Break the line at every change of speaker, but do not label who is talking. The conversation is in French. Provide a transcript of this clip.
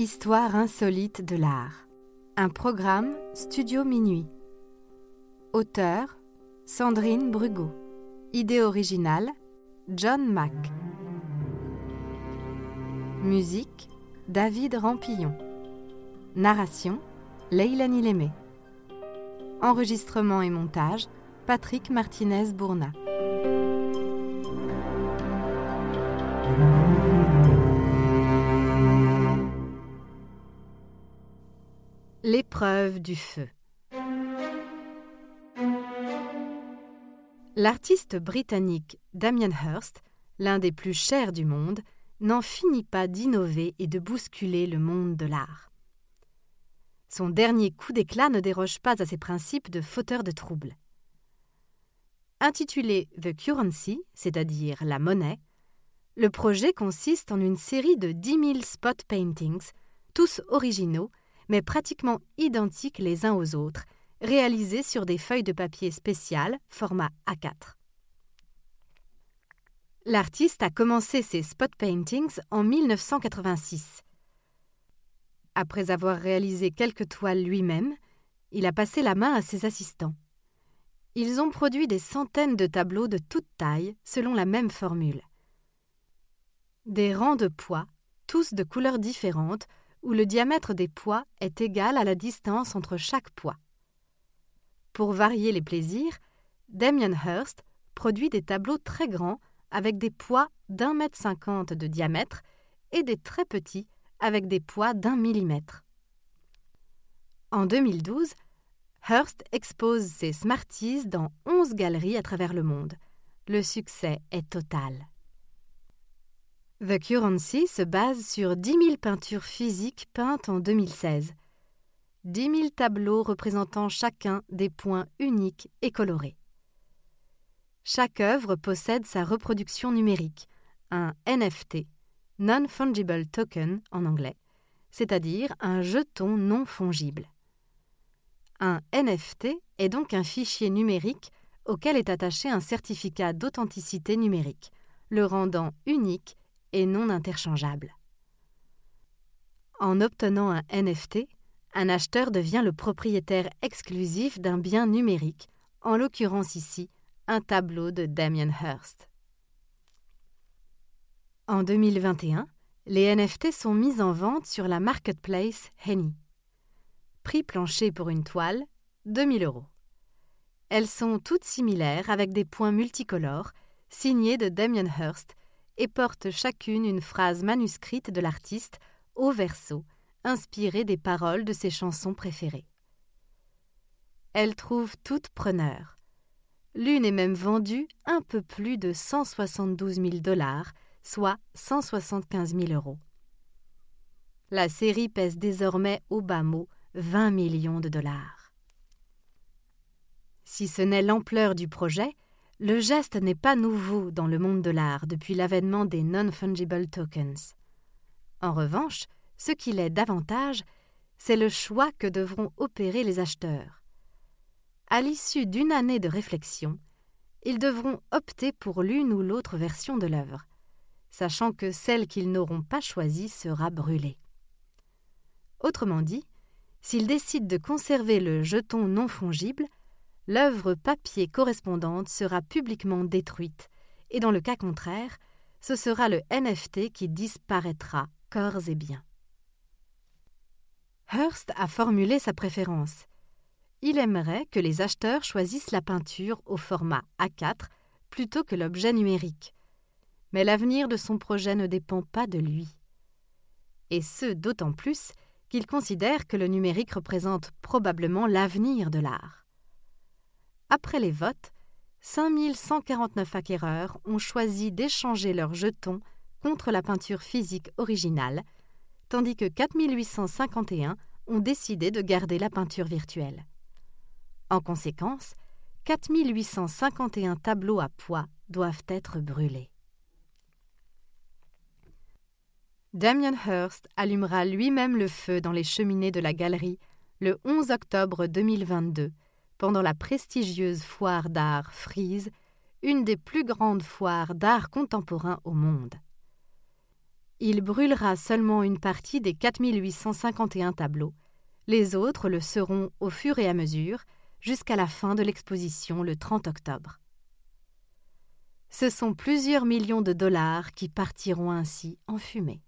Histoire insolite de l'art. Un programme Studio Minuit. Auteur Sandrine Brugot. Idée originale John Mack. Musique David Rampillon. Narration Leilani Lémé. Enregistrement et montage Patrick Martinez-Bourna. L'épreuve du feu. L'artiste britannique Damien Hirst, l'un des plus chers du monde, n'en finit pas d'innover et de bousculer le monde de l'art. Son dernier coup d'éclat ne déroge pas à ses principes de fauteur de troubles. Intitulé The Currency, c'est-à-dire la monnaie, le projet consiste en une série de 10 000 spot paintings, tous originaux, mais pratiquement identiques les uns aux autres, réalisés sur des feuilles de papier spéciales, format A4. L'artiste a commencé ses spot paintings en 1986. Après avoir réalisé quelques toiles lui-même, il a passé la main à ses assistants. Ils ont produit des centaines de tableaux de toute taille selon la même formule. Des rangs de poids, tous de couleurs différentes, où le diamètre des poids est égal à la distance entre chaque poids. Pour varier les plaisirs, Damien Hirst produit des tableaux très grands avec des poids d'un mètre cinquante de diamètre et des très petits avec des poids d'un millimètre. En 2012, Hearst expose ses Smarties dans 11 galeries à travers le monde. Le succès est total. The Currency se base sur 10 000 peintures physiques peintes en 2016. 10 000 tableaux représentant chacun des points uniques et colorés. Chaque œuvre possède sa reproduction numérique, un NFT, Non-Fungible Token en anglais, c'est-à-dire un jeton non fongible. Un NFT est donc un fichier numérique auquel est attaché un certificat d'authenticité numérique, le rendant unique et non interchangeable. En obtenant un NFT, un acheteur devient le propriétaire exclusif d'un bien numérique, en l'occurrence ici un tableau de Damien Hirst. En 2021, les NFT sont mis en vente sur la marketplace Henny. Prix plancher pour une toile, 2000 euros. Elles sont toutes similaires avec des points multicolores, signés de Damien Hirst, et portent chacune une phrase manuscrite de l'artiste au verso, inspirée des paroles de ses chansons préférées. Elles trouvent toutes preneurs. L'une est même vendue un peu plus de 172 000 dollars, soit 175 000 euros. La série pèse désormais au bas mot 20 millions de dollars. Si ce n'est l'ampleur du projet, le geste n'est pas nouveau dans le monde de l'art depuis l'avènement des non-fungible tokens. En revanche, ce qui l'est davantage, c'est le choix que devront opérer les acheteurs. À l'issue d'une année de réflexion, ils devront opter pour l'une ou l'autre version de l'œuvre, sachant que celle qu'ils n'auront pas choisie sera brûlée. Autrement dit, S'ils décident de conserver le jeton non fongible, l'œuvre papier correspondante sera publiquement détruite, et dans le cas contraire, ce sera le NFT qui disparaîtra corps et biens. Hearst a formulé sa préférence. Il aimerait que les acheteurs choisissent la peinture au format A4 plutôt que l'objet numérique. Mais l'avenir de son projet ne dépend pas de lui. Et ce d'autant plus qu'il considère que le numérique représente probablement l'avenir de l'art. Après les votes, 5149 acquéreurs ont choisi d'échanger leurs jetons contre la peinture physique originale, tandis que 4851 ont décidé de garder la peinture virtuelle. En conséquence, 4851 tableaux à poids doivent être brûlés. Damien Hirst allumera lui-même le feu dans les cheminées de la galerie le 11 octobre 2022 pendant la prestigieuse foire d'art Frise, une des plus grandes foires d'art contemporain au monde. il brûlera seulement une partie des 4851 tableaux. Les autres le seront au fur et à mesure, jusqu'à la fin de l'exposition le 30 octobre. Ce sont plusieurs millions de dollars qui partiront ainsi en fumée.